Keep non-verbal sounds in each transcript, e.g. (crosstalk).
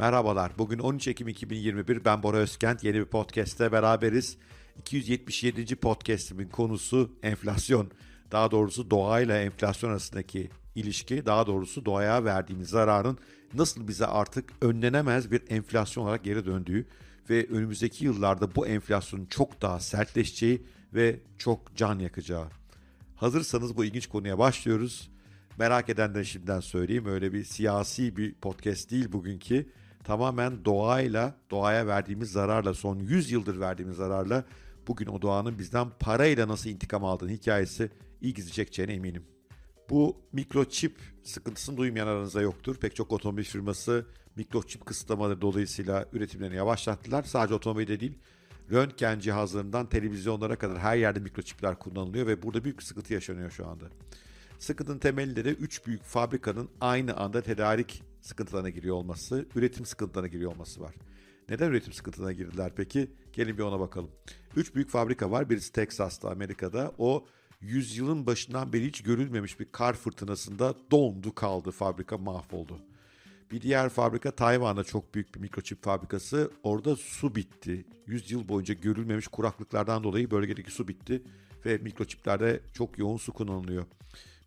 Merhabalar. Bugün 13 Ekim 2021. Ben Bora Özkent. Yeni bir podcast'te beraberiz. 277. podcast'imin konusu enflasyon. Daha doğrusu doğayla enflasyon arasındaki ilişki, daha doğrusu doğaya verdiğimiz zararın nasıl bize artık önlenemez bir enflasyon olarak geri döndüğü ve önümüzdeki yıllarda bu enflasyonun çok daha sertleşeceği ve çok can yakacağı. Hazırsanız bu ilginç konuya başlıyoruz. Merak edenler şimdiden söyleyeyim. Öyle bir siyasi bir podcast değil bugünkü. Tamamen doğayla, doğaya verdiğimiz zararla, son 100 yıldır verdiğimiz zararla bugün o doğanın bizden parayla nasıl intikam aldığını hikayesi ilginizi çekeceğine eminim. Bu mikroçip sıkıntısını duymayan aranızda yoktur. Pek çok otomobil firması mikroçip kısıtlamaları dolayısıyla üretimlerini yavaşlattılar. Sadece otomobilde değil, röntgen cihazlarından televizyonlara kadar her yerde mikroçipler kullanılıyor ve burada büyük bir sıkıntı yaşanıyor şu anda. Sıkıntının temelinde de 3 büyük fabrikanın aynı anda tedarik sıkıntılarına giriyor olması, üretim sıkıntılarına giriyor olması var. Neden üretim sıkıntılarına girdiler peki? Gelin bir ona bakalım. 3 büyük fabrika var. Birisi Texas'ta, Amerika'da. O yüzyılın başından beri hiç görülmemiş bir kar fırtınasında dondu kaldı. Fabrika mahvoldu. Bir diğer fabrika Tayvan'da çok büyük bir mikroçip fabrikası. Orada su bitti. 100 yıl boyunca görülmemiş kuraklıklardan dolayı bölgedeki su bitti ve mikroçiplerde çok yoğun su kullanılıyor.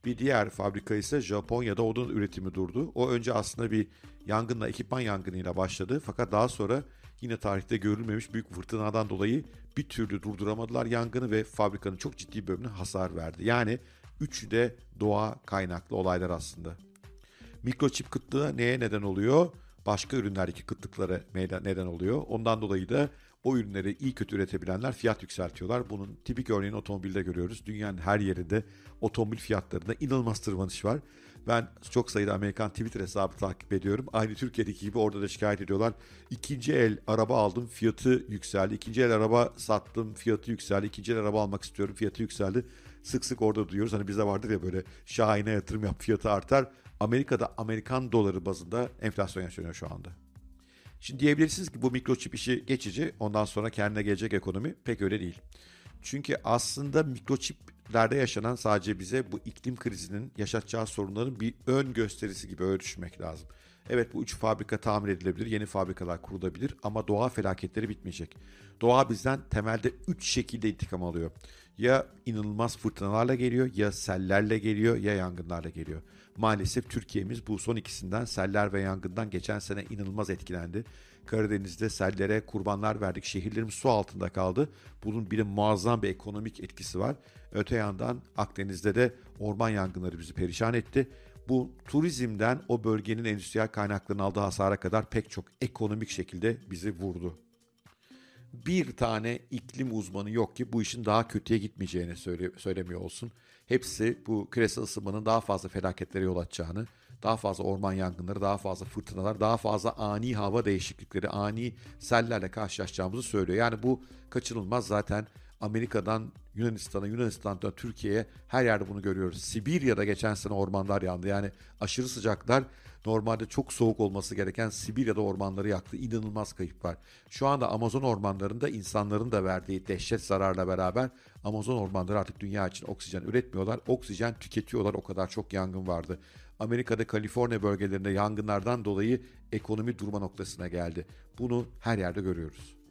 Bir diğer fabrika ise Japonya'da odun üretimi durdu. O önce aslında bir yangınla, ekipman yangınıyla başladı. Fakat daha sonra yine tarihte görülmemiş büyük fırtınadan dolayı bir türlü durduramadılar yangını ve fabrikanın çok ciddi bölümüne hasar verdi. Yani üçü de doğa kaynaklı olaylar aslında. Mikroçip kıtlığı neye neden oluyor? Başka ürünlerdeki kıtlıklara neden oluyor. Ondan dolayı da o ürünleri iyi kötü üretebilenler fiyat yükseltiyorlar. Bunun tipik örneğini otomobilde görüyoruz. Dünyanın her yerinde otomobil fiyatlarında inanılmaz tırmanış var. Ben çok sayıda Amerikan Twitter hesabı takip ediyorum. Aynı Türkiye'deki gibi orada da şikayet ediyorlar. İkinci el araba aldım fiyatı yükseldi. İkinci el araba sattım fiyatı yükseldi. İkinci el araba almak istiyorum fiyatı yükseldi. Sık sık orada duyuyoruz. Hani bizde vardır ya böyle şahine yatırım yap fiyatı artar. Amerika'da Amerikan doları bazında enflasyon yaşanıyor şu anda. Şimdi diyebilirsiniz ki bu mikroçip işi geçici ondan sonra kendine gelecek ekonomi pek öyle değil. Çünkü aslında mikroçiplerde yaşanan sadece bize bu iklim krizinin yaşatacağı sorunların bir ön gösterisi gibi öyle düşünmek lazım. Evet bu üç fabrika tamir edilebilir, yeni fabrikalar kurulabilir ama doğa felaketleri bitmeyecek. Doğa bizden temelde üç şekilde intikam alıyor. Ya inanılmaz fırtınalarla geliyor, ya sellerle geliyor, ya yangınlarla geliyor. Maalesef Türkiye'miz bu son ikisinden seller ve yangından geçen sene inanılmaz etkilendi. Karadeniz'de sellere kurbanlar verdik. Şehirlerimiz su altında kaldı. Bunun bir muazzam bir ekonomik etkisi var. Öte yandan Akdeniz'de de orman yangınları bizi perişan etti. Bu turizmden o bölgenin endüstriyel kaynaklarının aldığı hasara kadar pek çok ekonomik şekilde bizi vurdu. Bir tane iklim uzmanı yok ki bu işin daha kötüye gitmeyeceğini söyle, söylemiyor olsun. Hepsi bu küresel ısınmanın daha fazla felaketlere yol açacağını, daha fazla orman yangınları, daha fazla fırtınalar, daha fazla ani hava değişiklikleri, ani sellerle karşılaşacağımızı söylüyor. Yani bu kaçınılmaz zaten Amerika'dan Yunanistan'a, Yunanistan'dan Türkiye'ye her yerde bunu görüyoruz. Sibirya'da geçen sene ormanlar yandı. Yani aşırı sıcaklar normalde çok soğuk olması gereken Sibirya'da ormanları yaktı. İnanılmaz kayıp var. Şu anda Amazon ormanlarında insanların da verdiği dehşet zararla beraber Amazon ormanları artık dünya için oksijen üretmiyorlar. Oksijen tüketiyorlar. O kadar çok yangın vardı. Amerika'da Kaliforniya bölgelerinde yangınlardan dolayı ekonomi durma noktasına geldi. Bunu her yerde görüyoruz.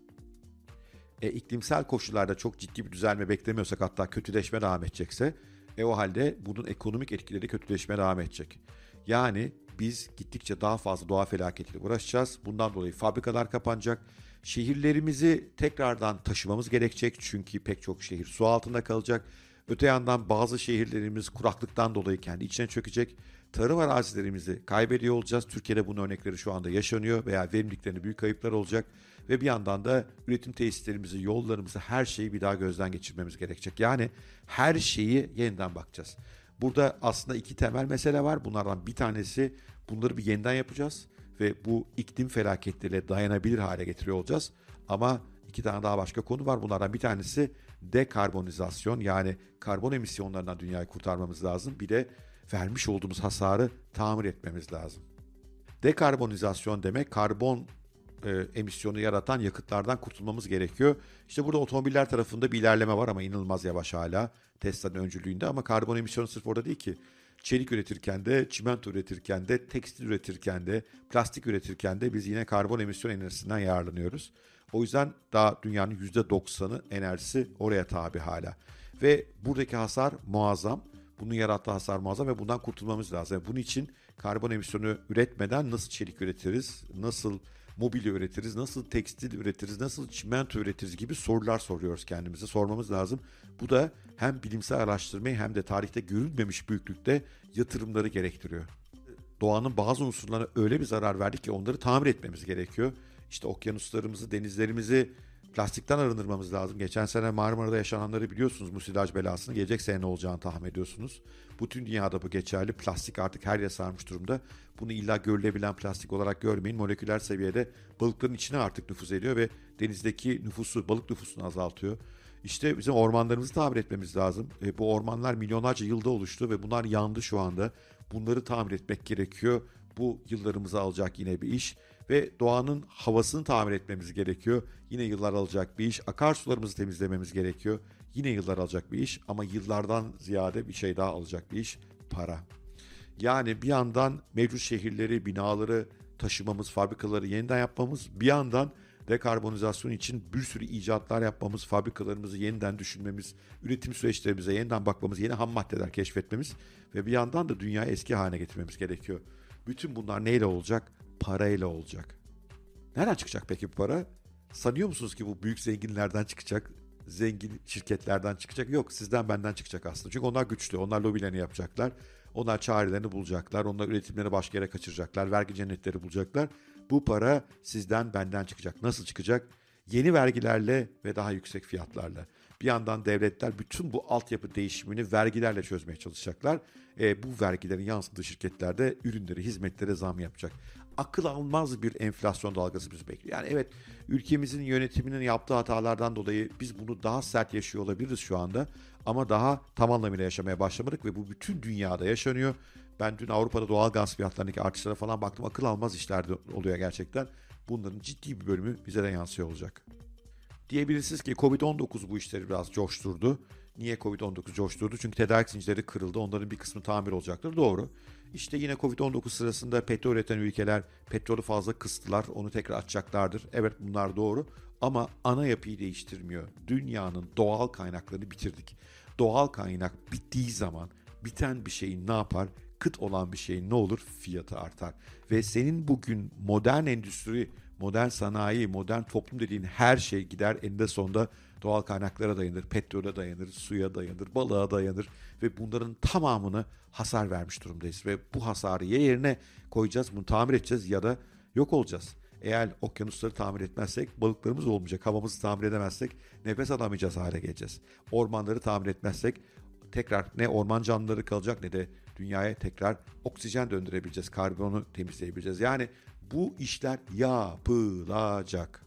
E, iklimsel koşullarda çok ciddi bir düzelme beklemiyorsak hatta kötüleşme devam edecekse e o halde bunun ekonomik etkileri kötüleşmeye devam edecek. Yani biz gittikçe daha fazla doğa felaketiyle uğraşacağız. Bundan dolayı fabrikalar kapanacak. Şehirlerimizi tekrardan taşımamız gerekecek çünkü pek çok şehir su altında kalacak. Öte yandan bazı şehirlerimiz kuraklıktan dolayı kendi içine çökecek. Tarım arazilerimizi kaybediyor olacağız. Türkiye'de bunun örnekleri şu anda yaşanıyor veya verimliliklerinde büyük kayıplar olacak. Ve bir yandan da üretim tesislerimizi, yollarımızı, her şeyi bir daha gözden geçirmemiz gerekecek. Yani her şeyi yeniden bakacağız. Burada aslında iki temel mesele var. Bunlardan bir tanesi bunları bir yeniden yapacağız ve bu iklim felaketleriyle dayanabilir hale getiriyor olacağız. Ama iki tane daha başka konu var. Bunlardan bir tanesi dekarbonizasyon yani karbon emisyonlarından dünyayı kurtarmamız lazım. Bir de vermiş olduğumuz hasarı tamir etmemiz lazım. Dekarbonizasyon demek karbon e, emisyonu yaratan yakıtlardan kurtulmamız gerekiyor. İşte burada otomobiller tarafında bir ilerleme var ama inanılmaz yavaş hala Tesla'nın öncülüğünde ama karbon emisyonu sırf orada değil ki. çelik üretirken de, çimento üretirken de, tekstil üretirken de, plastik üretirken de biz yine karbon emisyon enerjisinden yararlanıyoruz. O yüzden daha dünyanın %90'ı enerjisi oraya tabi hala. Ve buradaki hasar muazzam. Bunun yarattığı hasar muazzam ve bundan kurtulmamız lazım. Bunun için karbon emisyonu üretmeden nasıl çelik üretiriz, nasıl mobilya üretiriz, nasıl tekstil üretiriz, nasıl çimento üretiriz gibi sorular soruyoruz kendimize. Sormamız lazım. Bu da hem bilimsel araştırmayı hem de tarihte görülmemiş büyüklükte yatırımları gerektiriyor. Doğanın bazı unsurlarına öyle bir zarar verdik ki onları tamir etmemiz gerekiyor. İşte okyanuslarımızı, denizlerimizi plastikten arındırmamız lazım. Geçen sene Marmara'da yaşananları biliyorsunuz musilaj belasını. Gelecek sene ne olacağını tahmin ediyorsunuz. Bütün dünyada bu geçerli. Plastik artık her yere sarmış durumda. Bunu illa görülebilen plastik olarak görmeyin. Moleküler seviyede balıkların içine artık nüfuz ediyor ve denizdeki nüfusu, balık nüfusunu azaltıyor. İşte bizim ormanlarımızı tamir etmemiz lazım. E, bu ormanlar milyonlarca yılda oluştu ve bunlar yandı şu anda. Bunları tamir etmek gerekiyor. Bu yıllarımızı alacak yine bir iş ve doğanın havasını tamir etmemiz gerekiyor. Yine yıllar alacak bir iş. Akarsularımızı temizlememiz gerekiyor. Yine yıllar alacak bir iş ama yıllardan ziyade bir şey daha alacak bir iş para. Yani bir yandan mevcut şehirleri, binaları taşımamız, fabrikaları yeniden yapmamız, bir yandan dekarbonizasyon için bir sürü icatlar yapmamız, fabrikalarımızı yeniden düşünmemiz, üretim süreçlerimize yeniden bakmamız, yeni ham maddeler keşfetmemiz ve bir yandan da dünyayı eski haline getirmemiz gerekiyor. Bütün bunlar neyle olacak? Parayla olacak. Nereden çıkacak peki bu para? Sanıyor musunuz ki bu büyük zenginlerden çıkacak? Zengin şirketlerden çıkacak? Yok sizden benden çıkacak aslında. Çünkü onlar güçlü. Onlar lobilerini yapacaklar. Onlar çarelerini bulacaklar. Onlar üretimleri başka yere kaçıracaklar. Vergi cennetleri bulacaklar. Bu para sizden benden çıkacak. Nasıl çıkacak? Yeni vergilerle ve daha yüksek fiyatlarla. Bir yandan devletler bütün bu altyapı değişimini vergilerle çözmeye çalışacaklar. E, bu vergilerin yansıdığı şirketlerde ürünleri, hizmetlere zam yapacak. Akıl almaz bir enflasyon dalgası bizi bekliyor. Yani evet ülkemizin yönetiminin yaptığı hatalardan dolayı biz bunu daha sert yaşıyor olabiliriz şu anda. Ama daha tam anlamıyla yaşamaya başlamadık ve bu bütün dünyada yaşanıyor. Ben dün Avrupa'da doğal gaz fiyatlarındaki artışlara falan baktım. Akıl almaz işler oluyor gerçekten. Bunların ciddi bir bölümü bize de yansıyor olacak. Diyebilirsiniz ki Covid-19 bu işleri biraz coşturdu. Niye Covid-19 coşturdu? Çünkü tedarik zincirleri kırıldı. Onların bir kısmı tamir olacaktır. Doğru. İşte yine Covid-19 sırasında petrol üreten ülkeler petrolü fazla kıstılar. Onu tekrar açacaklardır. Evet bunlar doğru. Ama ana yapıyı değiştirmiyor. Dünyanın doğal kaynaklarını bitirdik. Doğal kaynak bittiği zaman biten bir şeyin ne yapar? Kıt olan bir şeyin ne olur? Fiyatı artar. Ve senin bugün modern endüstri, modern sanayi, modern toplum dediğin her şey gider eninde sonunda doğal kaynaklara dayanır, petrole dayanır, suya dayanır, balığa dayanır ve bunların tamamını hasar vermiş durumdayız. Ve bu hasarı ya yerine koyacağız, bunu tamir edeceğiz ya da yok olacağız. Eğer okyanusları tamir etmezsek balıklarımız olmayacak. Havamızı tamir edemezsek nefes alamayacağız hale geleceğiz. Ormanları tamir etmezsek tekrar ne orman canlıları kalacak ne de dünyaya tekrar oksijen döndürebileceğiz. Karbonu temizleyebileceğiz. Yani bu işler yapılacak.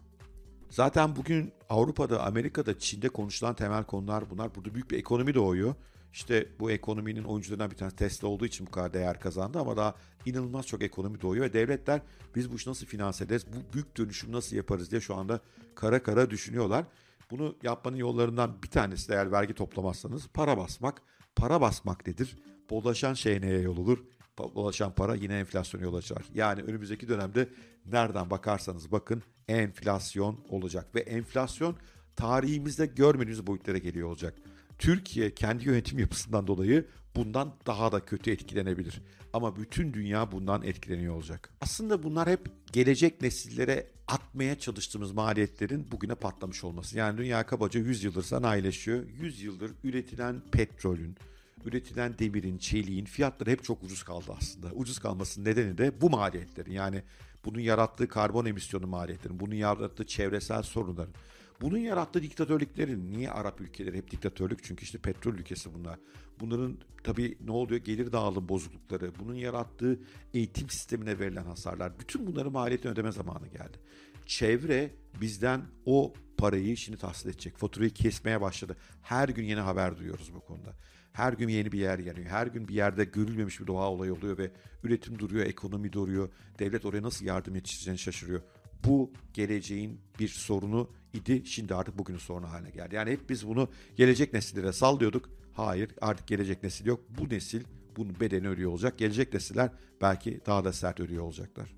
Zaten bugün Avrupa'da, Amerika'da, Çin'de konuşulan temel konular bunlar. Burada büyük bir ekonomi doğuyor. İşte bu ekonominin oyuncularından bir tanesi Tesla olduğu için bu kadar değer kazandı ama daha inanılmaz çok ekonomi doğuyor ve devletler biz bu işi nasıl finanse ederiz, bu büyük dönüşüm nasıl yaparız diye şu anda kara kara düşünüyorlar. Bunu yapmanın yollarından bir tanesi de eğer vergi toplamazsanız para basmak. Para basmak nedir? Dolaşan şey neye yol olur? Dolaşan para yine enflasyon yol açar. Yani önümüzdeki dönemde nereden bakarsanız bakın enflasyon olacak ve enflasyon tarihimizde görmediğimiz boyutlara geliyor olacak. Türkiye kendi yönetim yapısından dolayı bundan daha da kötü etkilenebilir. Ama bütün dünya bundan etkileniyor olacak. Aslında bunlar hep gelecek nesillere atmaya çalıştığımız maliyetlerin bugüne patlamış olması. Yani dünya kabaca 100 yıldır sanayileşiyor. 100 yıldır üretilen petrolün, üretilen demirin, çeliğin fiyatları hep çok ucuz kaldı aslında. Ucuz kalmasının nedeni de bu maliyetlerin. Yani bunun yarattığı karbon emisyonu maliyetlerin, bunun yarattığı çevresel sorunların. Bunun yarattığı diktatörlüklerin, niye Arap ülkeleri hep diktatörlük? Çünkü işte petrol ülkesi bunlar. Bunların tabii ne oluyor? Gelir dağılım bozuklukları, bunun yarattığı eğitim sistemine verilen hasarlar. Bütün bunları maliyetini ödeme zamanı geldi. Çevre bizden o parayı şimdi tahsil edecek. Faturayı kesmeye başladı. Her gün yeni haber duyuyoruz bu konuda. Her gün yeni bir yer yanıyor. Her gün bir yerde görülmemiş bir doğa olayı oluyor ve üretim duruyor, ekonomi duruyor. Devlet oraya nasıl yardım yetiştireceğini şaşırıyor. Bu geleceğin bir sorunu idi. Şimdi artık bugünün sorunu haline geldi. Yani hep biz bunu gelecek nesillere sallıyorduk. Hayır artık gelecek nesil yok. Bu nesil bunun bedeni ödüyor olacak. Gelecek nesiller belki daha da sert ödüyor olacaklar.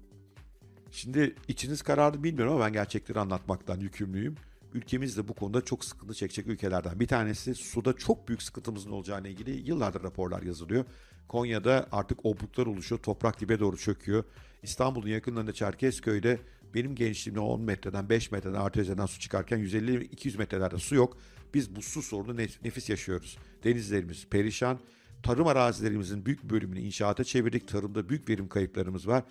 Şimdi içiniz karardı bilmiyorum ama ben gerçekleri anlatmaktan yükümlüyüm. Ülkemiz de bu konuda çok sıkıntı çekecek ülkelerden. Bir tanesi suda çok büyük sıkıntımızın olacağına ilgili yıllardır raporlar yazılıyor. Konya'da artık obruklar oluşuyor, toprak dibe doğru çöküyor. İstanbul'un yakınlarında Çerkezköy'de benim gençliğimde 10 metreden 5 metreden arteziden su çıkarken 150-200 metrelerde su yok. Biz bu su sorunu nefis yaşıyoruz. Denizlerimiz perişan. Tarım arazilerimizin büyük bölümünü inşaata çevirdik. Tarımda büyük verim kayıplarımız var.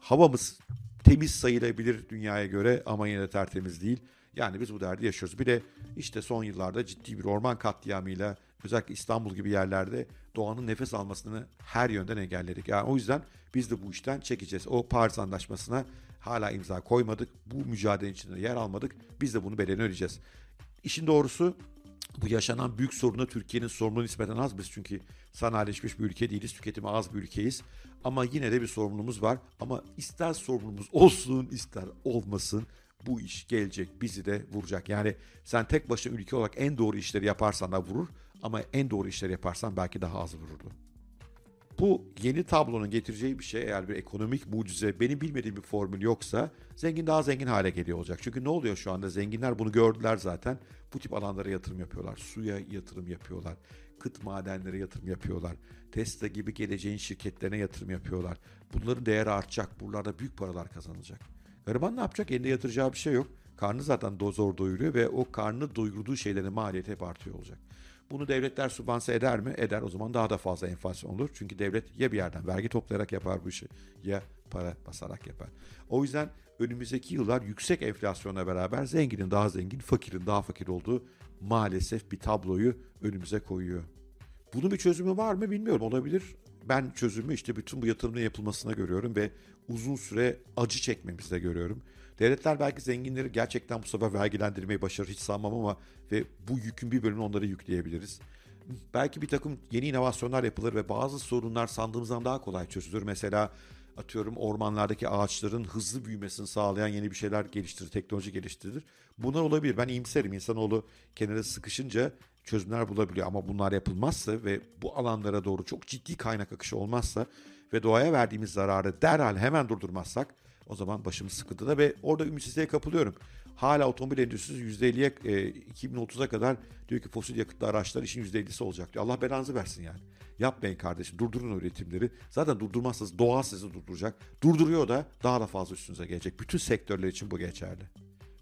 Havamız temiz sayılabilir dünyaya göre ama yine de tertemiz değil. Yani biz bu derdi yaşıyoruz. Bir de işte son yıllarda ciddi bir orman katliamıyla özellikle İstanbul gibi yerlerde doğanın nefes almasını her yönden engelledik. Yani o yüzden biz de bu işten çekeceğiz. O Paris Anlaşması'na hala imza koymadık. Bu mücadele içinde yer almadık. Biz de bunu bedelini ödeyeceğiz. İşin doğrusu bu yaşanan büyük sorunu Türkiye'nin sorumluluğu nispeten az biz çünkü sanayileşmiş bir ülke değiliz, tüketimi az bir ülkeyiz. Ama yine de bir sorumluluğumuz var. Ama ister sorumluluğumuz olsun, ister olmasın bu iş gelecek, bizi de vuracak. Yani sen tek başına ülke olarak en doğru işleri yaparsan da vurur ama en doğru işleri yaparsan belki daha az vururdu. Bu yeni tablonun getireceği bir şey eğer bir ekonomik mucize benim bilmediğim bir formül yoksa zengin daha zengin hale geliyor olacak. Çünkü ne oluyor şu anda zenginler bunu gördüler zaten bu tip alanlara yatırım yapıyorlar. Suya yatırım yapıyorlar. Kıt madenlere yatırım yapıyorlar. Tesla gibi geleceğin şirketlerine yatırım yapıyorlar. Bunların değeri artacak. Buralarda büyük paralar kazanılacak. Gariban ne yapacak? Elinde yatıracağı bir şey yok. Karnı zaten zor doyuruyor ve o karnı doyurduğu şeylerin maliyeti hep artıyor olacak. Bunu devletler subvanse eder mi? Eder. O zaman daha da fazla enflasyon olur. Çünkü devlet ya bir yerden vergi toplayarak yapar bu işi ya para basarak yapar. O yüzden önümüzdeki yıllar yüksek enflasyona beraber zenginin daha zengin, fakirin daha fakir olduğu maalesef bir tabloyu önümüze koyuyor. Bunun bir çözümü var mı bilmiyorum. Olabilir. Ben çözümü işte bütün bu yatırımın yapılmasına görüyorum ve uzun süre acı çekmemizde görüyorum. Devletler belki zenginleri gerçekten bu sefer vergilendirmeyi başarır hiç sanmam ama ve bu yükün bir bölümünü onlara yükleyebiliriz. Belki bir takım yeni inovasyonlar yapılır ve bazı sorunlar sandığımızdan daha kolay çözülür. Mesela atıyorum ormanlardaki ağaçların hızlı büyümesini sağlayan yeni bir şeyler geliştirir, teknoloji geliştirilir. Bunlar olabilir. Ben iyimserim. İnsanoğlu kenara sıkışınca çözümler bulabiliyor. Ama bunlar yapılmazsa ve bu alanlara doğru çok ciddi kaynak akışı olmazsa ve doğaya verdiğimiz zararı derhal hemen durdurmazsak o zaman başımız sıkıntıda ve orada ümitsizliğe kapılıyorum. Hala otomobil endüstrisi %50'ye e, 2030'a kadar diyor ki fosil yakıtlı araçlar işin %50'si olacak diyor. Allah belanızı versin yani. Yapmayın kardeşim durdurun üretimleri. Zaten durdurmazsanız doğa sizi durduracak. Durduruyor da daha da fazla üstünüze gelecek. Bütün sektörler için bu geçerli.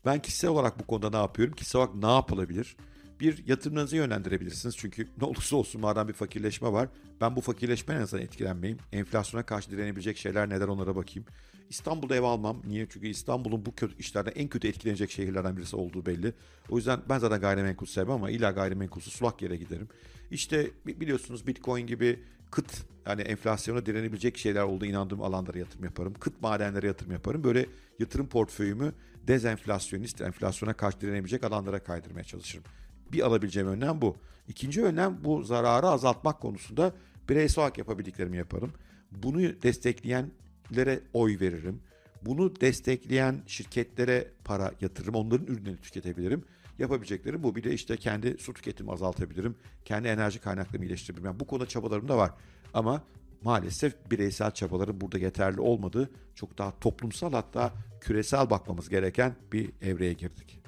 Ben kişisel olarak bu konuda ne yapıyorum? Kişisel olarak ne yapılabilir? Bir yatırımlarınızı yönlendirebilirsiniz. Çünkü ne olursa olsun madem bir fakirleşme var. Ben bu fakirleşmeden en azından etkilenmeyeyim. Enflasyona karşı direnebilecek şeyler neler onlara bakayım. İstanbul'da ev almam. Niye? Çünkü İstanbul'un bu kötü işlerden en kötü etkilenecek şehirlerden birisi olduğu belli. O yüzden ben zaten gayrimenkul sevmem ama illa gayrimenkulsuz sulak yere giderim. İşte biliyorsunuz Bitcoin gibi kıt yani enflasyona direnebilecek şeyler olduğu inandığım alanlara yatırım yaparım. Kıt madenlere yatırım yaparım. Böyle yatırım portföyümü dezenflasyonist, enflasyona karşı direnebilecek alanlara kaydırmaya çalışırım. Bir alabileceğim önlem bu. İkinci önlem bu zararı azaltmak konusunda bireysel olarak yapabildiklerimi yaparım. Bunu destekleyen lere oy veririm. Bunu destekleyen şirketlere para yatırırım. Onların ürünlerini tüketebilirim. Yapabileceklerim bu. Bir de işte kendi su tüketimimi azaltabilirim. Kendi enerji kaynaklarımı iyileştirebilirim. Yani bu konuda çabalarım da var. Ama maalesef bireysel çabaların burada yeterli olmadığı çok daha toplumsal hatta küresel bakmamız gereken bir evreye girdik.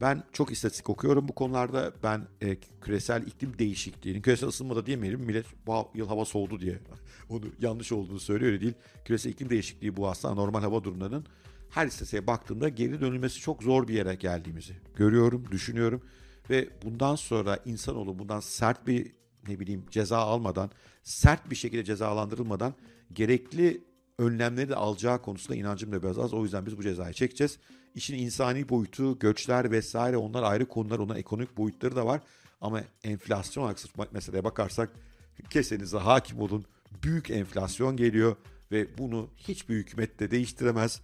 Ben çok istatistik okuyorum bu konularda. Ben e, küresel iklim değişikliğinin, küresel ısınma da diyemeyelim. Millet bu yıl hava soğudu diye (laughs) onu yanlış olduğunu söylüyor değil. Küresel iklim değişikliği bu aslında normal hava durumlarının her istatistiğe baktığımda geri dönülmesi çok zor bir yere geldiğimizi görüyorum, düşünüyorum. Ve bundan sonra insanoğlu bundan sert bir ne bileyim ceza almadan, sert bir şekilde cezalandırılmadan gerekli önlemleri de alacağı konusunda inancım da biraz az. O yüzden biz bu cezayı çekeceğiz. İşin insani boyutu, göçler vesaire onlar ayrı konular. Onların ekonomik boyutları da var. Ama enflasyon olarak sırf meseleye bakarsak kesenize hakim olun. Büyük enflasyon geliyor ve bunu hiçbir hükümet de değiştiremez.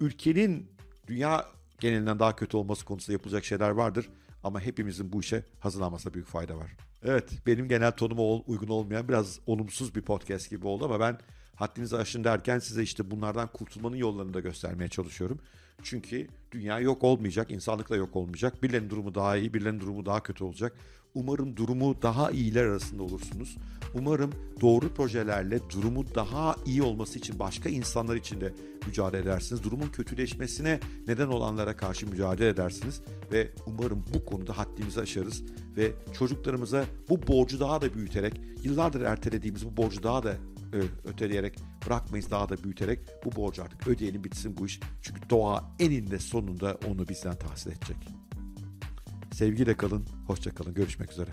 Ülkenin dünya genelinden daha kötü olması konusunda yapılacak şeyler vardır. Ama hepimizin bu işe hazırlanmasına büyük fayda var. Evet benim genel tonuma uygun olmayan biraz olumsuz bir podcast gibi oldu ama ben Haddinizi aşın derken size işte bunlardan kurtulmanın yollarını da göstermeye çalışıyorum. Çünkü dünya yok olmayacak, insanlık da yok olmayacak. Birilerinin durumu daha iyi, birilerinin durumu daha kötü olacak. Umarım durumu daha iyiler arasında olursunuz. Umarım doğru projelerle durumu daha iyi olması için başka insanlar için de mücadele edersiniz. Durumun kötüleşmesine neden olanlara karşı mücadele edersiniz ve umarım bu konuda haddimizi aşarız ve çocuklarımıza bu borcu daha da büyüterek, yıllardır ertelediğimiz bu borcu daha da öteleyerek bırakmayız daha da büyüterek bu borcu artık ödeyelim bitsin bu iş. Çünkü doğa eninde sonunda onu bizden tahsil edecek. Sevgiyle kalın, hoşça kalın. Görüşmek üzere.